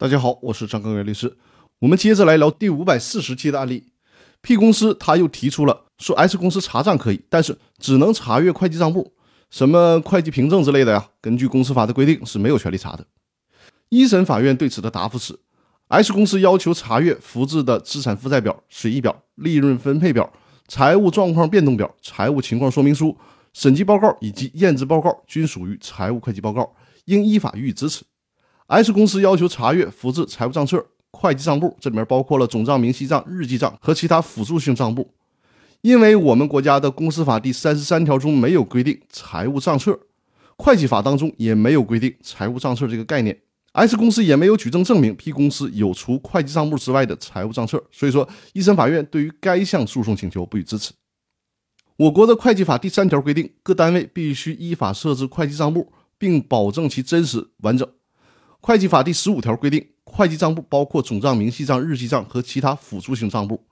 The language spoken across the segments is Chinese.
大家好，我是张根元律师。我们接着来聊第五百四十期的案例。P 公司他又提出了说，S 公司查账可以，但是只能查阅会计账簿，什么会计凭证之类的呀？根据公司法的规定是没有权利查的。一审法院对此的答复是：S 公司要求查阅复制的资产负债表、损益表、利润分配表、财务状况变动表、财务情况说明书、审计报告以及验资报告，均属于财务会计报告，应依法予以支持。S 公司要求查阅复制财务账册、会计账簿，这里面包括了总账明细账、日记账和其他辅助性账簿。因为我们国家的公司法第三十三条中没有规定财务账册，会计法当中也没有规定财务账册这个概念，S 公司也没有举证证明 P 公司有除会计账簿之外的财务账册，所以说一审法院对于该项诉讼请求不予支持。我国的会计法第三条规定，各单位必须依法设置会计账簿，并保证其真实完整。会计法第十五条规定，会计账簿包括总账明细账、日记账和其他辅助性账簿。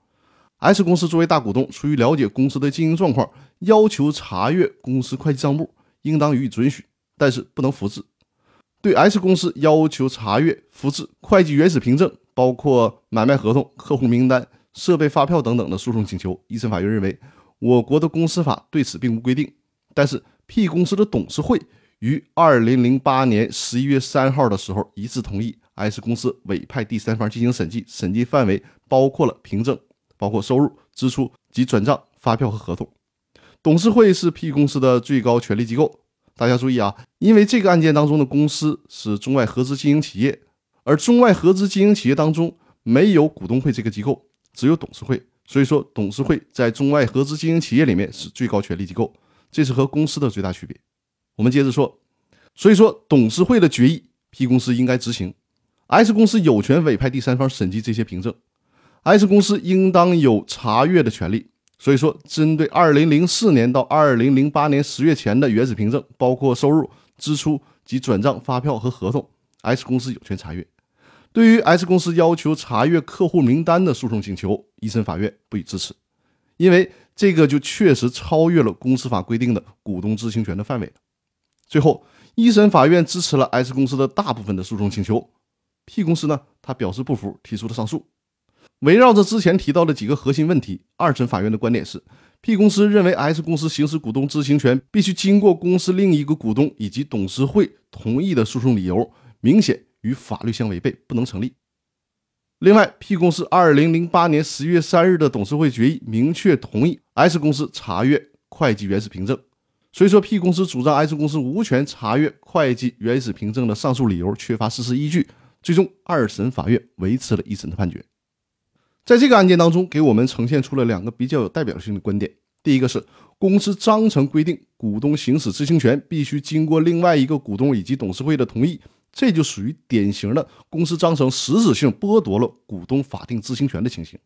S 公司作为大股东，出于了解公司的经营状况，要求查阅公司会计账簿，应当予以准许，但是不能复制。对 S 公司要求查阅、复制会计原始凭证，包括买卖合同、客户名单、设备发票等等的诉讼请求，一审法院认为，我国的公司法对此并无规定。但是 P 公司的董事会。于二零零八年十一月三号的时候，一致同意 S 公司委派第三方进行审计，审计范围包括了凭证，包括收入、支出及转账、发票和合同。董事会是 P 公司的最高权力机构。大家注意啊，因为这个案件当中的公司是中外合资经营企业，而中外合资经营企业当中没有股东会这个机构，只有董事会，所以说董事会在中外合资经营企业里面是最高权力机构，这是和公司的最大区别。我们接着说，所以说董事会的决议，P 公司应该执行；S 公司有权委派第三方审计这些凭证；S 公司应当有查阅的权利。所以说，针对2004年到2008年十月前的原始凭证，包括收入、支出及转账发票和合同，S 公司有权查阅。对于 S 公司要求查阅客户名单的诉讼请求，一审法院不予支持，因为这个就确实超越了公司法规定的股东知情权的范围了。最后，一审法院支持了 S 公司的大部分的诉讼请求，P 公司呢，他表示不服，提出了上诉。围绕着之前提到的几个核心问题，二审法院的观点是，P 公司认为 S 公司行使股东知情权必须经过公司另一个股东以及董事会同意的诉讼理由，明显与法律相违背，不能成立。另外，P 公司二零零八年十月三日的董事会决议明确同意 S 公司查阅会计原始凭证。所以说，P 公司主张 S 公司无权查阅会计原始凭证的上述理由缺乏事实依据，最终二审法院维持了一审的判决。在这个案件当中，给我们呈现出了两个比较有代表性的观点。第一个是公司章程规定，股东行使知情权必须经过另外一个股东以及董事会的同意，这就属于典型的公司章程实质性剥夺了股东法定知情权的情形。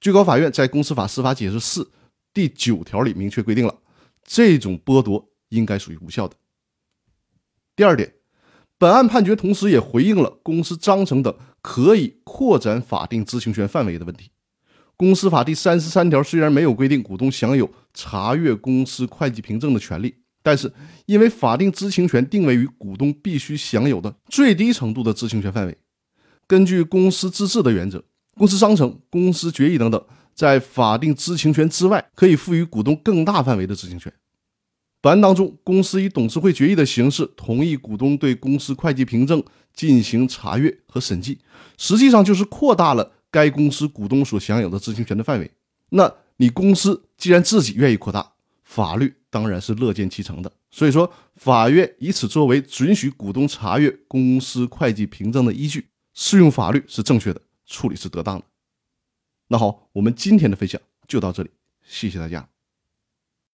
最高法院在《公司法司法解释四》第九条里明确规定了。这种剥夺应该属于无效的。第二点，本案判决同时也回应了公司章程等可以扩展法定知情权范围的问题。公司法第三十三条虽然没有规定股东享有查阅公司会计凭证的权利，但是因为法定知情权定位于股东必须享有的最低程度的知情权范围，根据公司自治的原则，公司章程、公司决议等等。在法定知情权之外，可以赋予股东更大范围的知情权。本案当中，公司以董事会决议的形式同意股东对公司会计凭证进行查阅和审计，实际上就是扩大了该公司股东所享有的知情权的范围。那你公司既然自己愿意扩大，法律当然是乐见其成的。所以说，法院以此作为准许股东查阅公司会计凭证的依据，适用法律是正确的，处理是得当的。那好，我们今天的分享就到这里，谢谢大家。